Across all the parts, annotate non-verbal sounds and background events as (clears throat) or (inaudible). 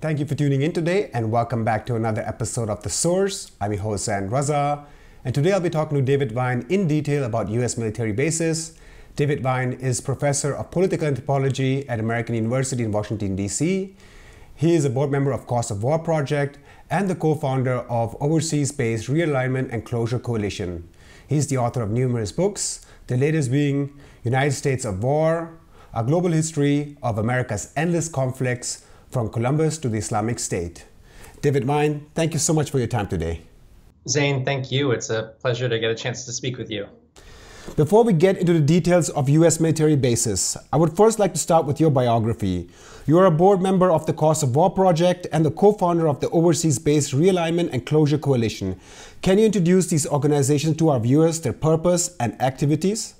Thank you for tuning in today and welcome back to another episode of The Source. I'm your host, Zain Raza, and today I'll be talking to David Vine in detail about US military bases. David Vine is professor of political anthropology at American University in Washington, D.C. He is a board member of Cost of War Project and the co founder of Overseas Based Realignment and Closure Coalition. He's the author of numerous books, the latest being United States of War, A Global History of America's Endless Conflicts from Columbus to the Islamic State. David Vine, thank you so much for your time today. Zain, thank you. It's a pleasure to get a chance to speak with you. Before we get into the details of US military bases, I would first like to start with your biography. You are a board member of the Cost of War Project and the co founder of the Overseas Base Realignment and Closure Coalition. Can you introduce these organizations to our viewers, their purpose, and activities?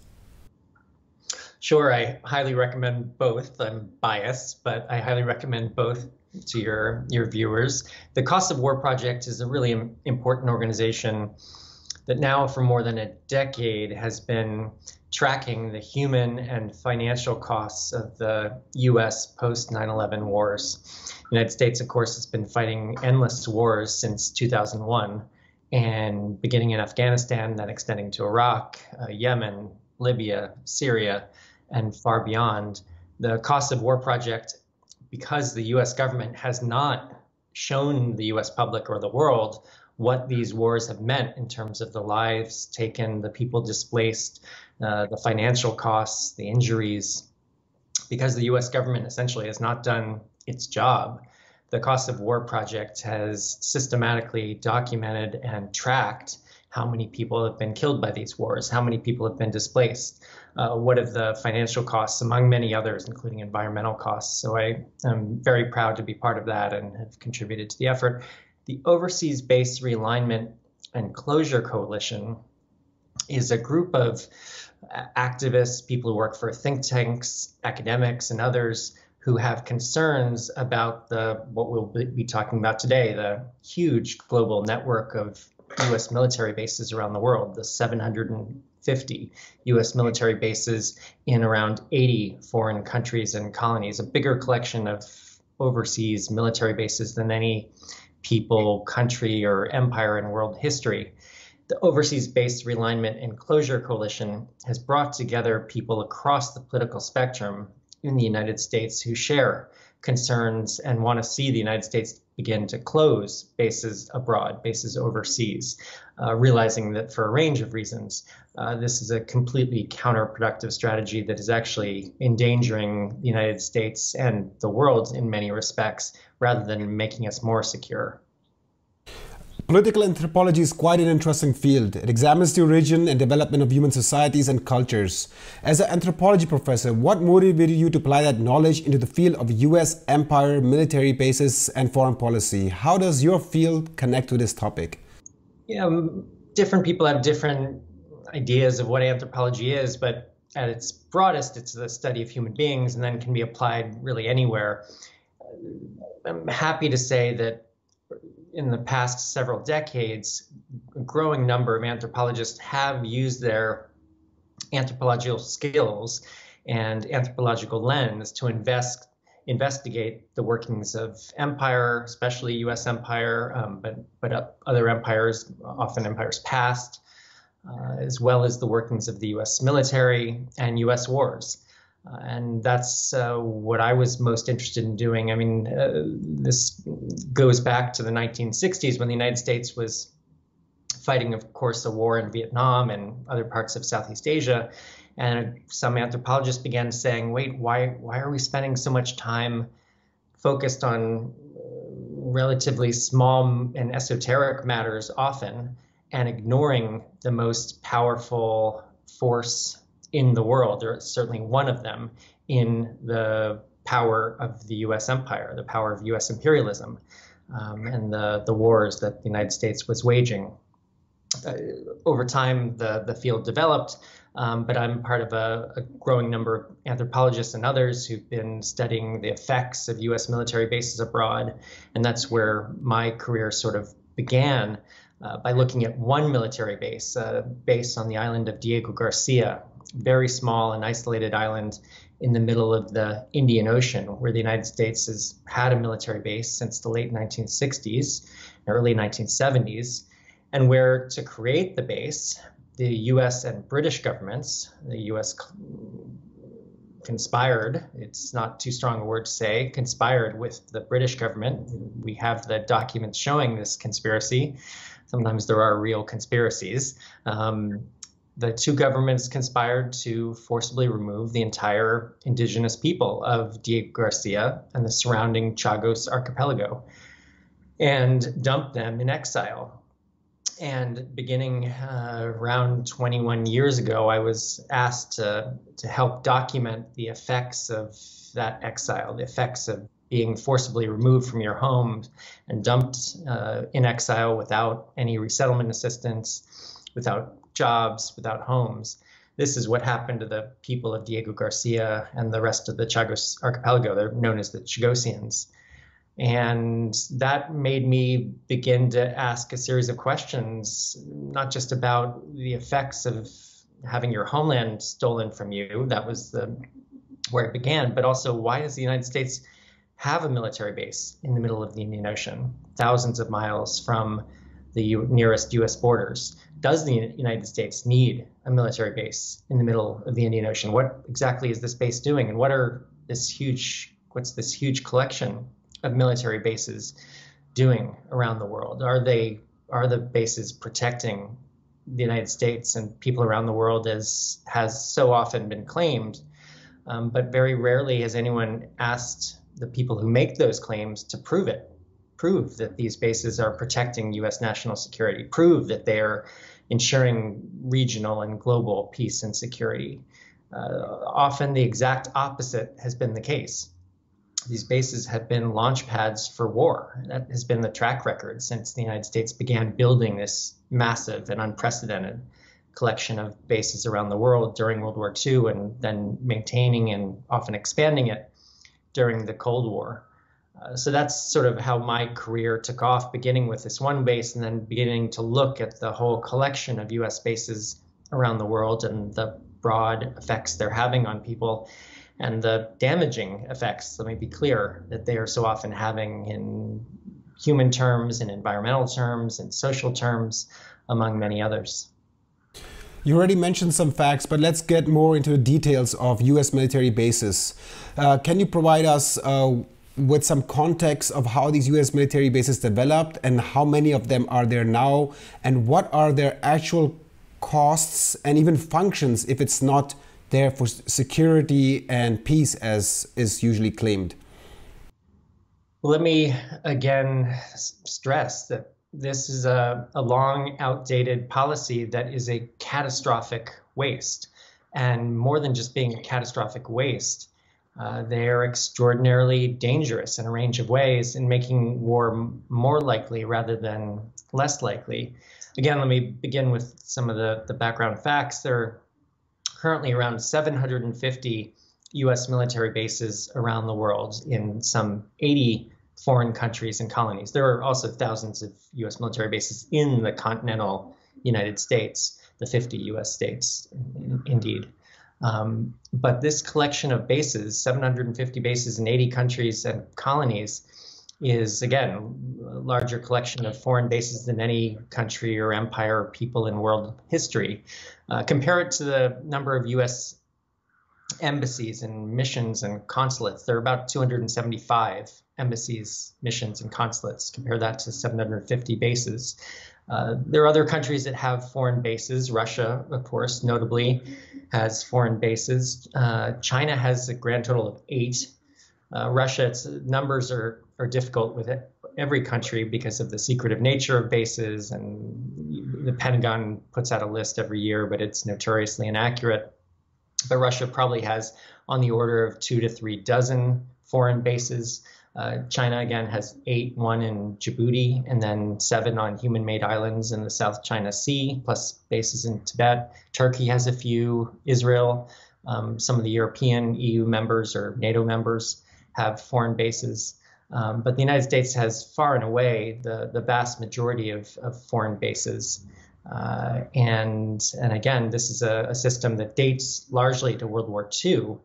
Sure, I highly recommend both. I'm biased, but I highly recommend both to your your viewers. The Cost of War Project is a really important organization that now for more than a decade has been tracking the human and financial costs of the U.S. post 9/11 wars. The United States, of course, has been fighting endless wars since 2001, and beginning in Afghanistan, then extending to Iraq, uh, Yemen, Libya, Syria and far beyond. The Cost of War Project, because the US government has not shown the US public or the world what these wars have meant in terms of the lives taken, the people displaced, uh, the financial costs, the injuries, because the US government essentially has not done its job. The Cost of War Project has systematically documented and tracked how many people have been killed by these wars, how many people have been displaced, uh, what are the financial costs, among many others, including environmental costs. So I am very proud to be part of that and have contributed to the effort. The Overseas Base Realignment and Closure Coalition is a group of activists, people who work for think tanks, academics, and others who have concerns about the what we'll be talking about today, the huge global network of U.S. military bases around the world, the 750 U.S. military bases in around 80 foreign countries and colonies, a bigger collection of overseas military bases than any people, country, or empire in world history. The Overseas Base Realignment and Closure Coalition has brought together people across the political spectrum in the United States who share concerns and want to see the United States begin to close bases abroad, bases overseas, uh, realizing that for a range of reasons, uh, this is a completely counterproductive strategy that is actually endangering the United States and the world in many respects rather than making us more secure. Political anthropology is quite an interesting field. It examines the origin and development of human societies and cultures. As an anthropology professor, what motivated you to apply that knowledge into the field of US empire, military bases, and foreign policy? How does your field connect to this topic? You know, different people have different ideas of what anthropology is, but at its broadest, it's the study of human beings and then can be applied really anywhere. I'm happy to say that in the past several decades, a growing number of anthropologists have used their anthropological skills and anthropological lens to invest investigate the workings of empire, especially U.S. empire, um, but but other empires, often empires past, uh, as well as the workings of the U.S. military and U.S. wars. Uh, and that's uh, what I was most interested in doing. I mean, uh, this goes back to the 1960s when the United States was fighting, of course, a war in Vietnam and other parts of Southeast Asia. And some anthropologists began saying, wait, why, why are we spending so much time focused on relatively small and esoteric matters often and ignoring the most powerful force in the world, or certainly one of them, in the power of the U.S. empire, the power of U.S. imperialism, um, and the, the wars that the United States was waging. Uh, over time, the, the field developed, um, but I'm part of a, a, growing number of anthropologists and others who've been studying the effects of U.S. military bases abroad, and that's where my career sort of began. Uh, by looking at one military base, uh, based on the island of Diego Garcia very small and isolated island in the middle of the Indian Ocean, where the United States has had a military base since the late 1960s, early 1970s, and where to create the base, the US and British governments, the US conspired, it's not too strong a word to say, conspired with the British government. We have the documents showing this conspiracy. Sometimes there are real conspiracies. Um, the two governments conspired to forcibly remove the entire indigenous people of Diego Garcia and the surrounding Chagos archipelago and dump them in exile. And beginning uh, around 21 years ago, I was asked to, to help document the effects of that exile, the effects of being forcibly removed from your home and dumped uh, in exile without any resettlement assistance, without jobs, without homes. This is what happened to the people of Diego Garcia and the rest of the Chagos archipelago. They're known as the Chagosians. And that made me begin to ask a series of questions, not just about the effects of having your homeland stolen from you. That was the where it began, but also why does the United States have a military base in the middle of the Indian Ocean, thousands of miles from the nearest U.S. borders? Does the United States need a military base in the middle of the Indian Ocean? What exactly is this base doing, and what are this huge what's this huge collection of military bases doing around the world? Are they are the bases protecting the United States and people around the world as has so often been claimed? Um, but very rarely has anyone asked the people who make those claims to prove it prove that these bases are protecting U.S. national security, prove that they are ensuring regional and global peace and security. Uh, often the exact opposite has been the case. These bases have been launch pads for war. That has been the track record since the United States began building this massive and unprecedented collection of bases around the world during World War II and then maintaining and often expanding it during the Cold War. Uh, so that's sort of how my career took off, beginning with this one base and then beginning to look at the whole collection of US bases around the world and the broad effects they're having on people and the damaging effects, let me be clear, that they are so often having in human terms, in environmental terms, in social terms, among many others. You already mentioned some facts, but let's get more into the details of US military bases. Uh, can you provide us? Uh, with some context of how these US military bases developed and how many of them are there now and what are their actual costs and even functions if it's not there for security and peace as is usually claimed. Let me again stress that this is a, a long outdated policy that is a catastrophic waste. And more than just being a catastrophic waste, uh, they are extraordinarily dangerous in a range of ways in making war more likely rather than less likely. Again, let me begin with some of the, the background facts. There are currently around 750 U.S. military bases around the world in some 80 foreign countries and colonies. There are also thousands of U.S. military bases in the continental United States, the 50 U.S. states, indeed. Um, but this collection of bases, 750 bases in 80 countries and colonies, is again a larger collection of foreign bases than any country or empire or people in world history. Uh, compare it to the number of U.S. embassies and missions and consulates. There are about 275 embassies, missions, and consulates. Compare that to 750 bases. Uh, there are other countries that have foreign bases. Russia, of course, notably, has foreign bases. Uh, China has a grand total of eight. Uh, Russia, its numbers are, are difficult with it, every country because of the secretive nature of bases, and the Pentagon puts out a list every year, but it's notoriously inaccurate. But Russia probably has on the order of two to three dozen foreign bases. Uh, China again has eight, one in Djibouti, and then seven on human made islands in the South China Sea, plus bases in Tibet. Turkey has a few, Israel, um, some of the European EU members or NATO members have foreign bases. Um, but the United States has far and away the, the vast majority of, of foreign bases. Uh, and, and again, this is a, a system that dates largely to World War II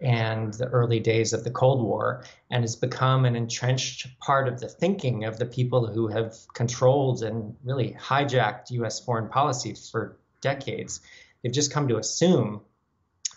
and the early days of the Cold War, and has become an entrenched part of the thinking of the people who have controlled and really hijacked US foreign policy for decades. They've just come to assume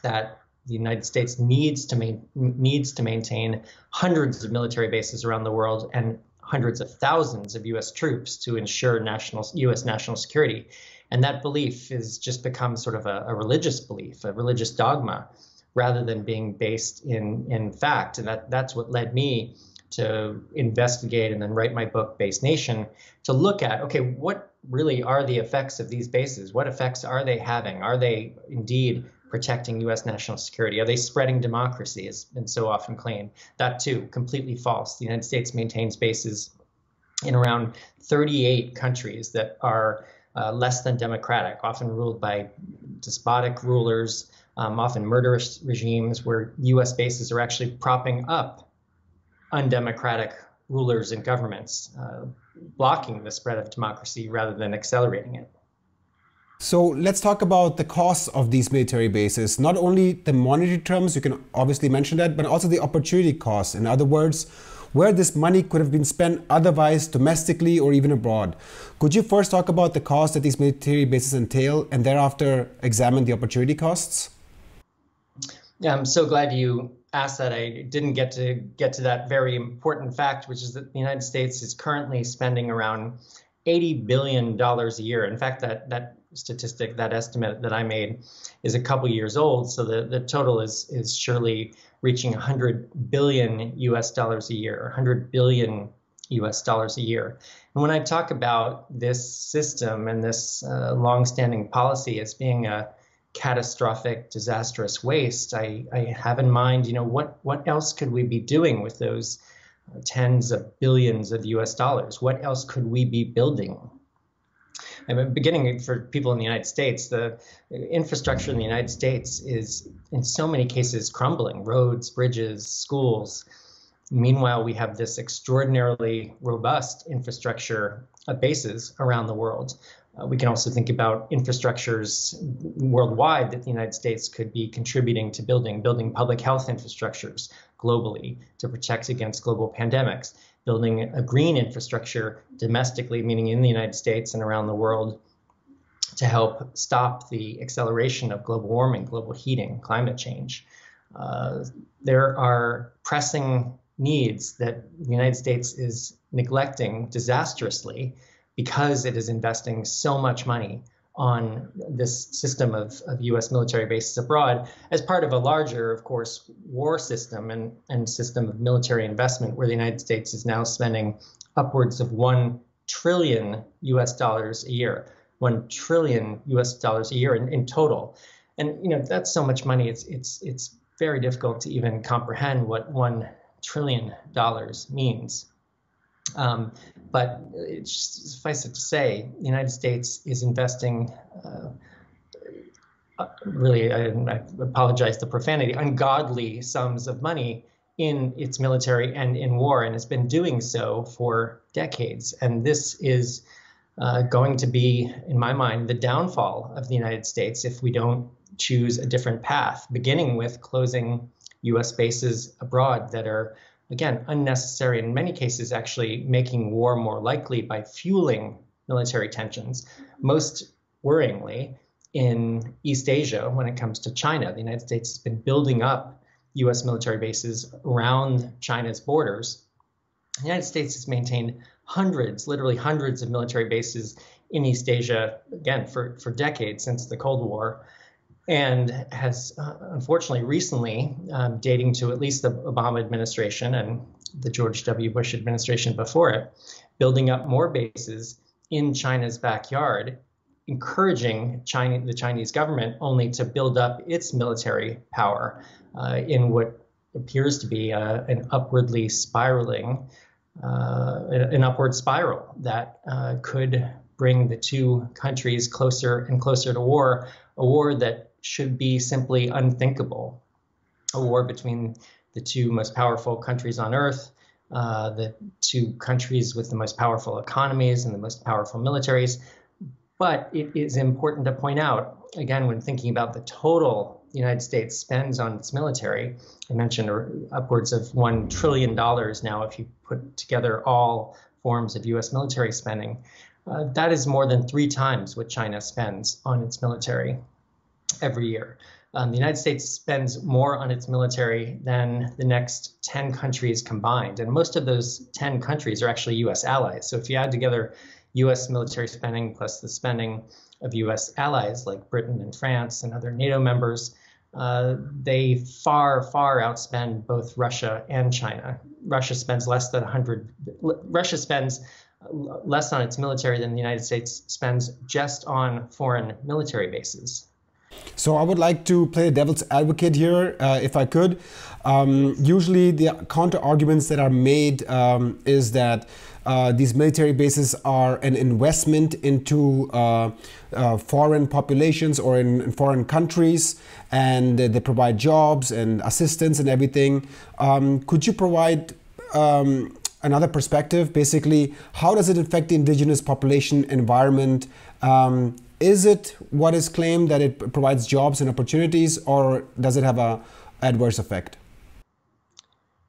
that the United States needs to ma- needs to maintain hundreds of military bases around the world and hundreds of thousands of U.S. troops to ensure national U.S. national security, and that belief has just become sort of a, a religious belief, a religious dogma, rather than being based in in fact. And that that's what led me to investigate and then write my book Base Nation to look at okay what really are the effects of these bases? What effects are they having? Are they indeed protecting US national security? Are they spreading democracy as been so often claimed? That too completely false. The United States maintains bases in around 38 countries that are uh, less than democratic often ruled by despotic rulers um, often murderous regimes where US bases are actually propping up undemocratic rulers and governments, uh, blocking the spread of democracy rather than accelerating it. So let's talk about the costs of these military bases. Not only the monetary terms, you can obviously mention that, but also the opportunity costs. In other words, where this money could have been spent otherwise domestically or even abroad. Could you first talk about the cost that these military bases entail and thereafter examine the opportunity costs? Yeah, I'm so glad you asked that. I didn't get to get to that very important fact, which is that the United States is currently spending around 80 billion dollars a year. In fact, that that statistic, that estimate that I made, is a couple years old. So the, the total is is surely reaching 100 billion U.S. dollars a year, 100 billion U.S. dollars a year. And when I talk about this system and this uh, longstanding policy as being a catastrophic, disastrous waste, I, I have in mind, you know, what, what else could we be doing with those uh, tens of billions of US dollars? What else could we be building? I mean, beginning for people in the United States, the infrastructure in the United States is in so many cases crumbling roads, bridges, schools. Meanwhile, we have this extraordinarily robust infrastructure bases around the world. Uh, we can also think about infrastructures worldwide that the United States could be contributing to building, building public health infrastructures globally to protect against global pandemics, building a green infrastructure domestically, meaning in the United States and around the world, to help stop the acceleration of global warming, global heating, climate change. Uh, there are pressing needs that the United States is neglecting disastrously because it is investing so much money on this system of, of US military bases abroad as part of a larger, of course, war system and, and system of military investment where the United States is now spending upwards of 1 trillion US dollars a year. 1 trillion US dollars a year in, in total. And you know that's so much money it's it's it's very difficult to even comprehend what 1 trillion dollars means. Um, but suffice it to say, the United States is investing. Uh, uh, really, I, I, apologize the profanity, ungodly sums of money in its military and in war, and has been doing so for decades. And this is uh, going to be, in my mind, the downfall of the United States if we don't choose a different path, beginning with closing U.S. bases abroad that are again, unnecessary, in many cases, actually making war more likely by fueling military tensions. Mm-hmm. Most worryingly, in East Asia, when it comes to China, the United States has been building up U.S. military bases around China's borders. The United States has maintained hundreds, literally hundreds of military bases in East Asia, again, for, for decades since the Cold War and has uh, unfortunately recently, um, dating to at least the Obama administration and the George W. Bush administration before it, building up more bases in China's backyard, encouraging China, the Chinese government only to build up its military power uh, in what appears to be uh, an upwardly spiraling, uh, an upward spiral that uh, could bring the two countries closer and closer to war, a war that should be simply unthinkable. A war between the two most powerful countries on earth, uh, the two countries with the most powerful economies and the most powerful militaries. But it is important to point out, again, when thinking about the total the United States spends on its military, I mentioned upwards of $1 trillion now if you put together all forms of US military spending. Uh, that is more than three times what China spends on its military every year. Um, the United States spends more on its military than the next 10 countries combined. And most of those 10 countries are actually US allies. So if you add together US military spending plus the spending of US allies like Britain and France and other NATO members, uh, they far, far outspend both Russia and China. Russia spends less than 100, Russia spends less on its military than the United States spends just on foreign military bases. So I would like to play the devil's advocate here, uh, if I could. Um, usually, the counter arguments that are made um, is that uh, these military bases are an investment into uh, uh foreign populations or in, in, foreign countries, and they provide jobs and assistance and everything. Um, could you provide um, another perspective? Basically, how does it affect the indigenous population environment? Um, is it what is claimed that it provides jobs and opportunities, or does it have a adverse effect?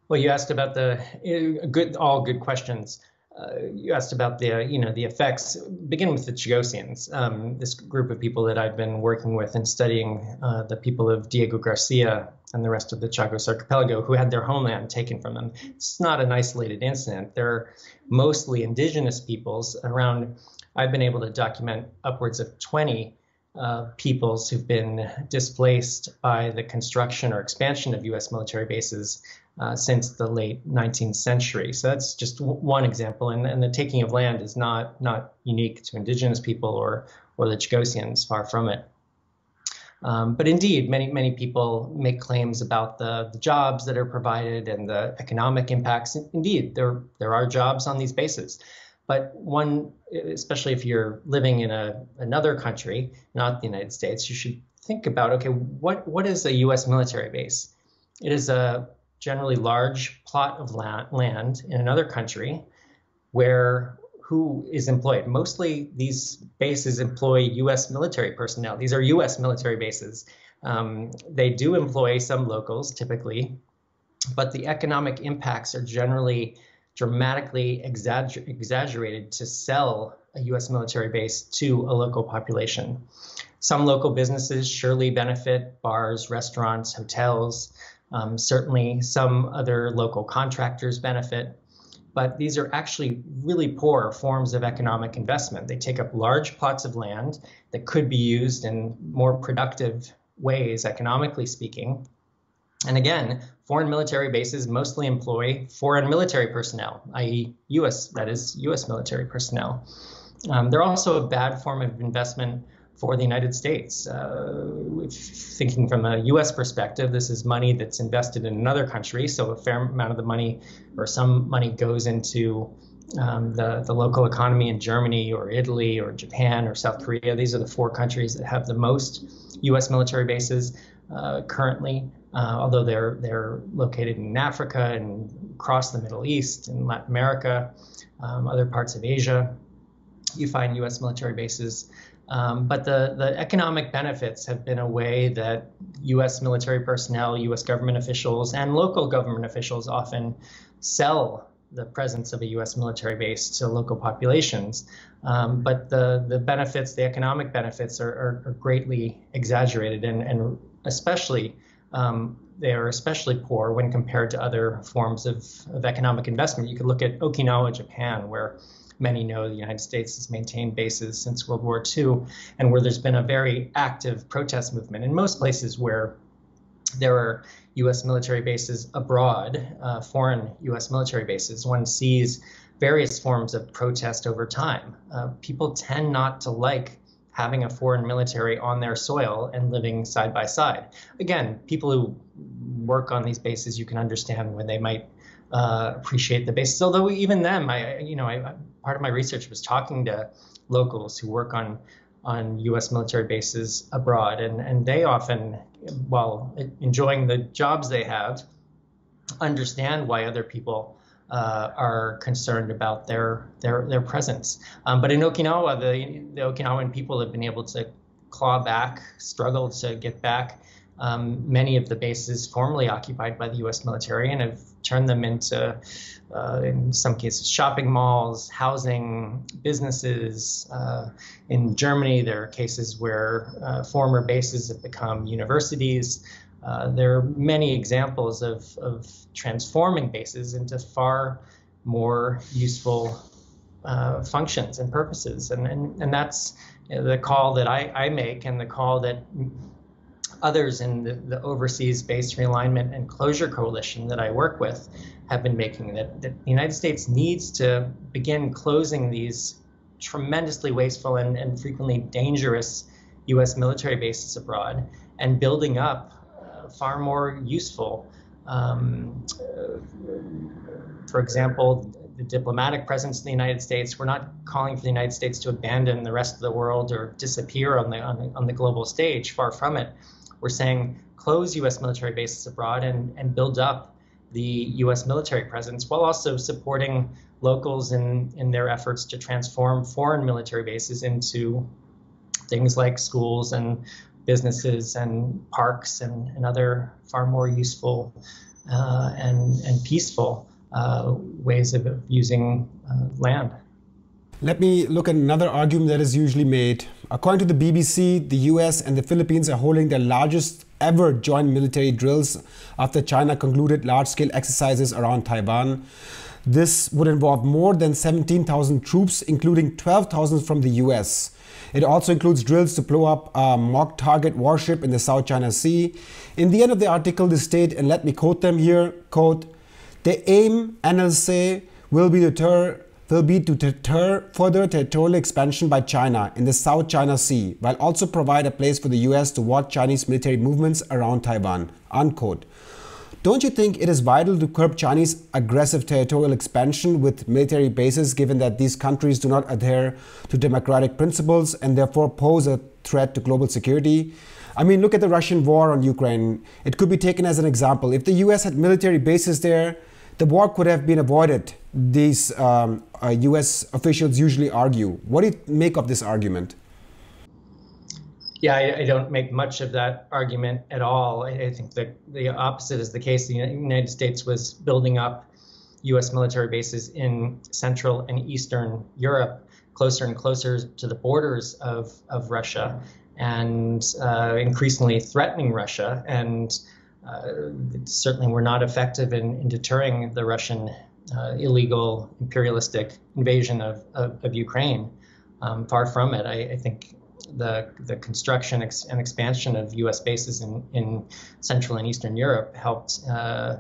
Well, you asked about the eh, good, all good questions. Uh, you asked about the, you know, the effects. Begin with the Chagosians, um, this group of people that I've been working with and studying, uh, the people of Diego Garcia and the rest of the Chagos archipelago who had their homeland taken from them. It's not an isolated incident. They're mostly indigenous peoples around I've been able to document upwards of 20 uh, peoples who've been displaced by the construction or expansion of U.S. military bases uh, since the late 19th century. So that's just one example, and, and the taking of land is not not unique to indigenous people or or the Chagosians, far from it. Um, but indeed, many many people make claims about the, the jobs that are provided and the economic impacts. Indeed, there there are jobs on these bases. But one, especially if you're living in a, another country, not the United States, you should think about okay, what, what is a U.S. military base? It is a generally large plot of land in another country where who is employed? Mostly these bases employ U.S. military personnel. These are U.S. military bases. Um, they do employ some locals typically, but the economic impacts are generally dramatically exagger- exaggerated to sell a U.S. military base to a local population. Some local businesses surely benefit bars, restaurants, hotels. Um, certainly, some other local contractors benefit. But these are actually really poor forms of economic investment. They take up large plots of land that could be used in more productive ways, economically speaking. And again, foreign military bases mostly employ foreign military personnel, i.e., U.S. that is U.S. military personnel. Um, they're also a bad form of investment for the United States. Uh, thinking from a U.S. perspective, this is money that's invested in another country, so a fair amount of the money or some money goes into um, the, the local economy in Germany or Italy or Japan or South Korea. These are the four countries that have the most U.S. military bases uh, currently uh, although they're they're located in Africa and across the Middle East and Latin America, um, other parts of Asia. You find U.S. military bases, um, but the the economic benefits have been a way that U.S. military personnel, U.S. government officials, and local government officials often sell the presence of a U.S. military base to local populations. Um, but the, the benefits, the economic benefits, are, are, are greatly exaggerated and, and especially um, they are especially poor when compared to other forms of, of economic investment. You could look at Okinawa, Japan, where many know the United States has maintained bases since World War II, and where there's been a very active protest movement. In most places where there are U.S. military bases abroad, uh, foreign U.S. military bases, one sees various forms of protest over time. Uh, people tend not to like having a foreign military on their soil and living side by side. Again, people who work on these bases, you can understand when they might uh, appreciate the bases. Although even them, I, you know, I, part of my research was talking to locals who work on on U.S. military bases abroad, and and they often, while enjoying the jobs they have, understand why other people uh, are concerned about their their their presence. Um, but in Okinawa, the the Okinawan people have been able to claw back, struggle to get back um, many of the bases formerly occupied by the U.S. military and have turned them into, uh, in some cases, shopping malls, housing, businesses. Uh, in Germany, there are cases where uh, former bases have become universities. Uh, there are many examples of, of transforming bases into far more useful uh, functions and purposes. And, and, and that's the call that I, I make and the call that others in the, the overseas base realignment and closure coalition that I work with have been making that, that the United States needs to begin closing these tremendously wasteful and, and frequently dangerous U.S. military bases abroad and building up far more useful. Um, for example, the diplomatic presence in the United States. We're not calling for the United States to abandon the rest of the world or disappear on the, on the, on the global stage. Far from it. We're saying close U.S. military bases abroad and, and build up the U.S. military presence while also supporting locals in, in their efforts to transform foreign military bases into things like schools and businesses and parks and, and other far more useful uh, and, and peaceful uh, ways of using uh, land. Let me look at another argument that is usually made. According to the BBC, the US and the Philippines are holding their largest ever joint military drills after China concluded large scale exercises around Taiwan. This would involve more than 17,000 troops, including 12,000 from the US. It also includes drills to blow up a mock target warship in the South China Sea. In the end of the article, they state, and let me quote them here, quote, the aim, say, will be deter will be to deter further territorial expansion by China in the South China Sea, while also provide a place for the US to watch Chinese military movements around Taiwan. Unquote. Don't you think it is vital to curb Chinese aggressive territorial expansion with military bases, given that these countries do not adhere to democratic principles and therefore pose a threat to global security? I mean, look at the Russian war on Ukraine. It could be taken as an example. If the US had military bases there, the war could have been avoided. These um, uh, US officials usually argue. What do you make of this argument? Yeah, I, I, don't make much of that argument at all. I, I, think that the opposite is the case. The United States was building up U.S. military bases in Central and Eastern Europe, closer and closer to the borders of, of Russia, and uh, increasingly threatening Russia. And uh, certainly were not effective in, in deterring the Russian uh, illegal imperialistic invasion of, of, of Ukraine. Um, far from it. I, I, think the the construction ex- and expansion of U.S. bases in, in Central and Eastern Europe helped uh,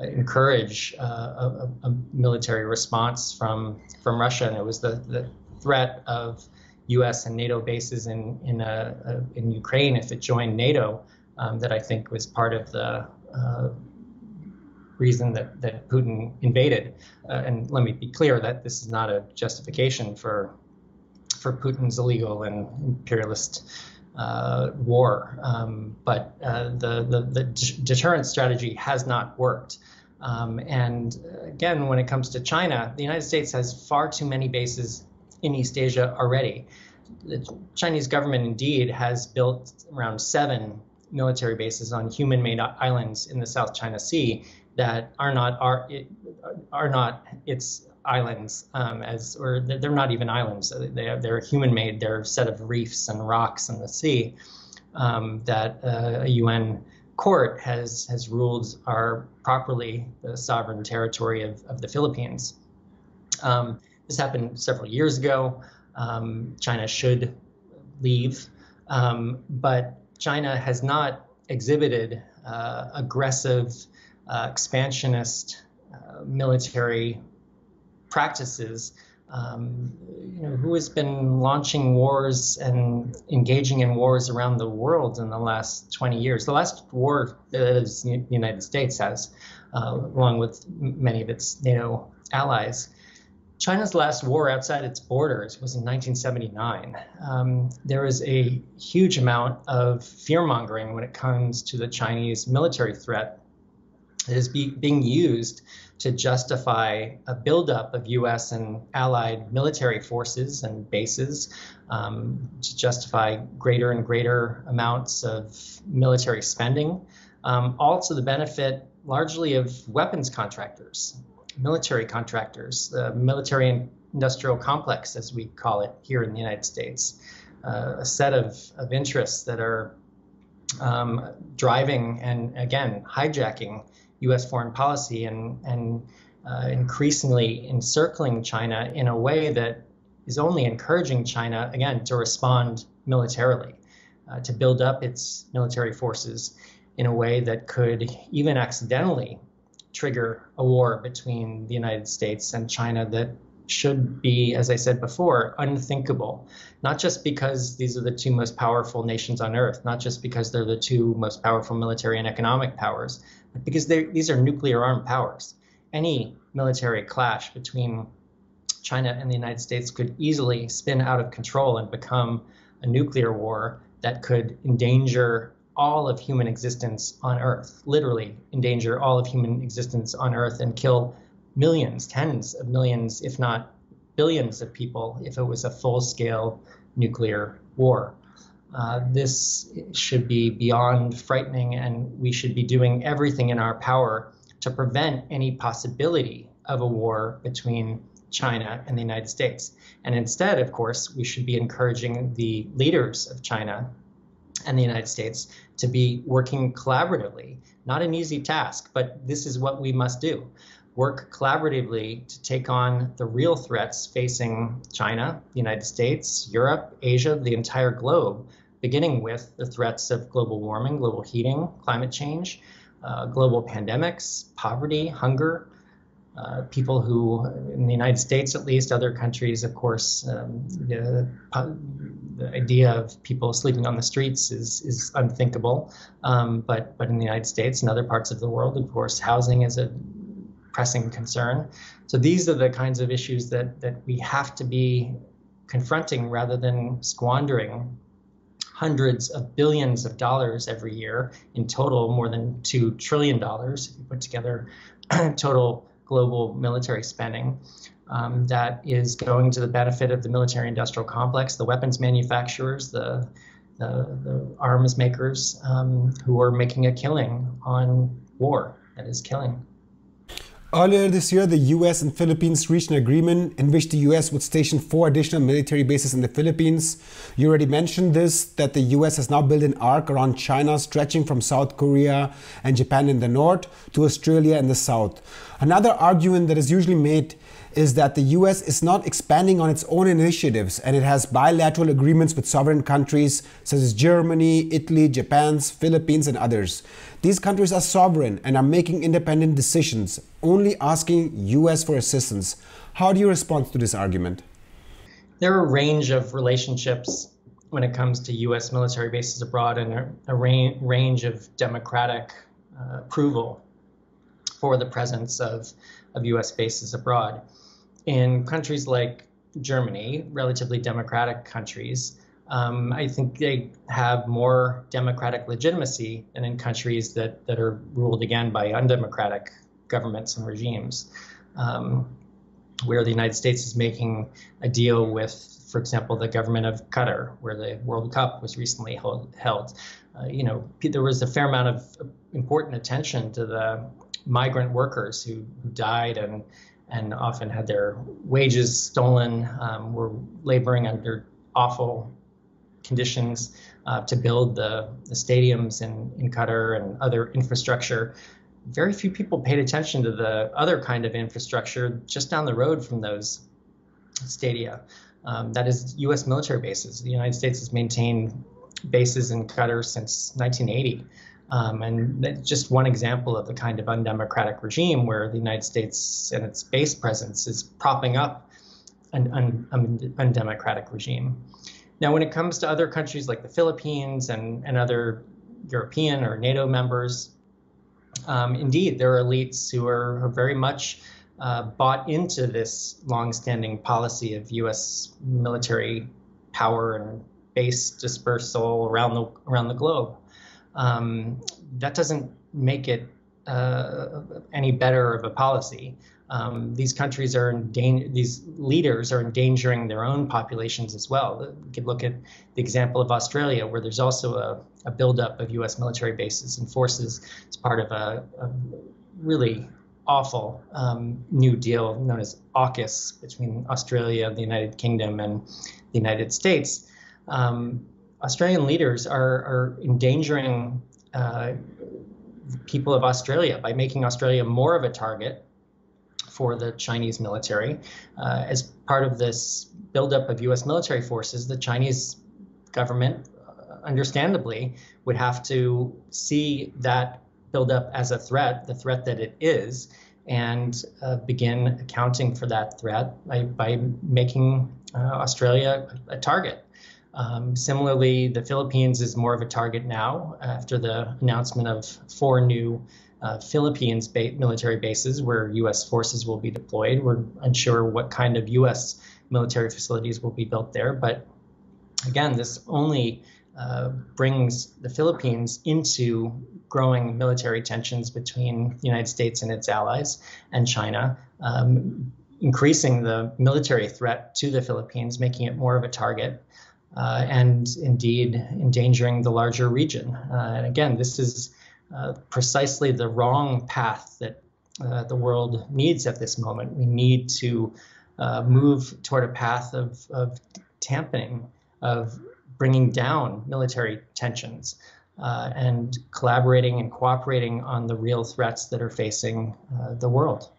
encourage uh, a, a, military response from from Russia, and it was the, the threat of U.S. and NATO bases in in, uh, in Ukraine if it joined NATO um, that I think was part of the uh, reason that, that Putin invaded. Uh, and let me be clear that this is not a justification for for Putin's illegal and imperialist uh, war. Um, but uh, the, the, the deterrence strategy has not worked. Um, and again, when it comes to China, the United States has far too many bases in East Asia already. The Chinese government indeed has built around seven military bases on human-made islands in the South China Sea that are not are are not its islands um, as or they're not even islands. They are, they're human-made. They're a set of reefs and rocks in the sea um, that uh, a UN court has has ruled are properly the sovereign territory of, of the Philippines. Um, this happened several years ago. Um, China should leave, um, but China has not exhibited uh, aggressive, uh, expansionist uh, military practices. Um, you know, who has been launching wars and engaging in wars around the world in the last 20 years? The last war that the United States has, uh, along with many of its NATO allies, China's last war outside its borders was in 1979. Um, there was a huge amount of fear mongering when it comes to the Chinese military threat that is be, being used to justify a buildup of U.S. and allied military forces and bases, um, to justify greater and greater amounts of military spending, um, all to the benefit largely of weapons contractors, military contractors, the military industrial complex, as we call it here in the United States, uh, a set of, of interests that are um, driving and again hijacking U.S. foreign policy and and uh, increasingly encircling China in a way that is only encouraging China again to respond militarily, uh, to build up its military forces in a way that could even accidentally trigger a war between the United States and China that should be, as I said before, unthinkable. Not just because these are the two most powerful nations on earth, not just because they're the two most powerful military and economic powers, because these are nuclear armed powers. Any military clash between China and the United States could easily spin out of control and become a nuclear war that could endanger all of human existence on Earth, literally endanger all of human existence on Earth and kill millions, tens of millions, if not billions of people if it was a full scale nuclear war. Uh, this should be beyond frightening, and we should be doing everything in our power to prevent any possibility of a war between China and the United States. And instead, of course, we should be encouraging the leaders of China and the United States to be working collaboratively. Not an easy task, but this is what we must do work collaboratively to take on the real threats facing China, the United States, Europe, Asia, the entire globe, beginning with the threats of global warming, global heating, climate change, uh, global pandemics, poverty, hunger. Uh, people who, in the United States at least, other countries, of course, um, the, the idea of people sleeping on the streets is, is unthinkable. Um, but, but in the United States and other parts of the world, of course, housing is a pressing concern. So these are the kinds of issues that, that we have to be confronting rather than squandering hundreds of billions of dollars every year in total more than $2 trillion if you put together (clears throat) total global military spending. Um, that is going to the benefit of the military industrial complex the weapons manufacturers the the, the arms makers um, who are making a killing on war that is killing Earlier this year, the US and Philippines reached an agreement in which the US would station four additional military bases in the Philippines. You already mentioned this that the US has now built an arc around China stretching from South Korea and Japan in the north to Australia in the south. Another argument that is usually made is that the US is not expanding on its own initiatives and it has bilateral agreements with sovereign countries such as Germany, Italy, Japan, Philippines, and others. These countries are sovereign and are making independent decisions, only asking US for assistance. How do you respond to this argument? There are a range of relationships when it comes to U.S. military bases abroad and a, a ra- range of democratic uh, approval for the presence of, of U.S. bases abroad in countries like Germany, relatively democratic countries, um, I think they have more democratic legitimacy than in countries that, that are ruled again by undemocratic governments and regimes. Um, where the United States is making a deal with, for example, the government of Qatar, where the World Cup was recently hold, held. Uh, you know, there was a fair amount of important attention to the migrant workers who, who died and and often had their wages stolen, um, were laboring under awful conditions uh, to build the, the stadiums in, in Qatar and other infrastructure. Very few people paid attention to the other kind of infrastructure just down the road from those stadia. Um, that is U.S. military bases. The United States has maintained bases in Qatar since 1980. Um, and that's just one example of the kind of undemocratic regime where the United States and its base presence is propping up an, un, an undemocratic regime. Now, when it comes to other countries like the Philippines and, and other European or NATO members, um, indeed, there are elites who are, are very much uh, bought into this longstanding policy of U.S. military power and base dispersal around the around the globe um, that doesn't make it uh, any better of a policy. Um, these countries are in danger. these leaders are endangering their own populations as well. We could look at the example of Australia, where there's also a, a buildup of U.S. military bases and forces as part of a, a really awful um, new deal known as AUKUS between Australia, the United Kingdom, and the United States. Um, Australian leaders are, are endangering uh, people of Australia by making Australia more of a target for the Chinese military. Uh, as part of this buildup of U.S. military forces, the Chinese government, uh, understandably, would have to see that buildup as a threat, the threat that it is, and uh, begin accounting for that threat by, by making uh, Australia a target. Um, similarly, the Philippines is more of a target now after the announcement of four new uh, Philippines ba- military bases where U.S. forces will be deployed. We're unsure what kind of U.S. military facilities will be built there, but again, this only uh, brings the Philippines into growing military tensions between the United States and its allies and China, um, increasing the military threat to the Philippines, making it more of a target. Uh, and indeed endangering the larger region. Uh, and again, this is uh, precisely the wrong path that uh, the world needs at this moment. We need to uh, move toward a path of, of tamping, of bringing down military tensions. Uh, and collaborating and cooperating on the real threats that are facing the world.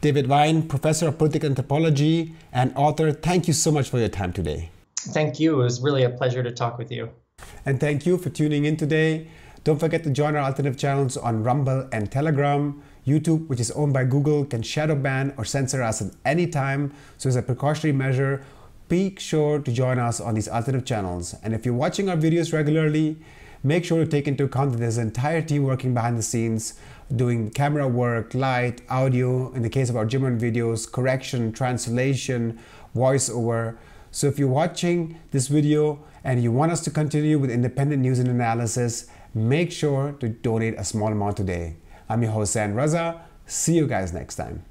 David Vine, professor of political anthropology and author, thank you so much for your time today. Thank you. It was really a pleasure to talk with you. And thank you for tuning in today. Don't forget to join our alternative channels on Rumble and Telegram. YouTube, which is owned by Google, can shadow ban or censor us at any time. So, as a precautionary measure, be sure to join us on these alternative channels. And if you're watching our videos regularly, make sure to take into account that there's an entire team working behind the scenes doing camera work, light, audio, in the case of our Jimmerman videos, correction, translation, voiceover. So if you're watching this video and you want us to continue with independent news and analysis, make sure to donate a small amount today. I'm your host, Zain Raza. See you guys next time.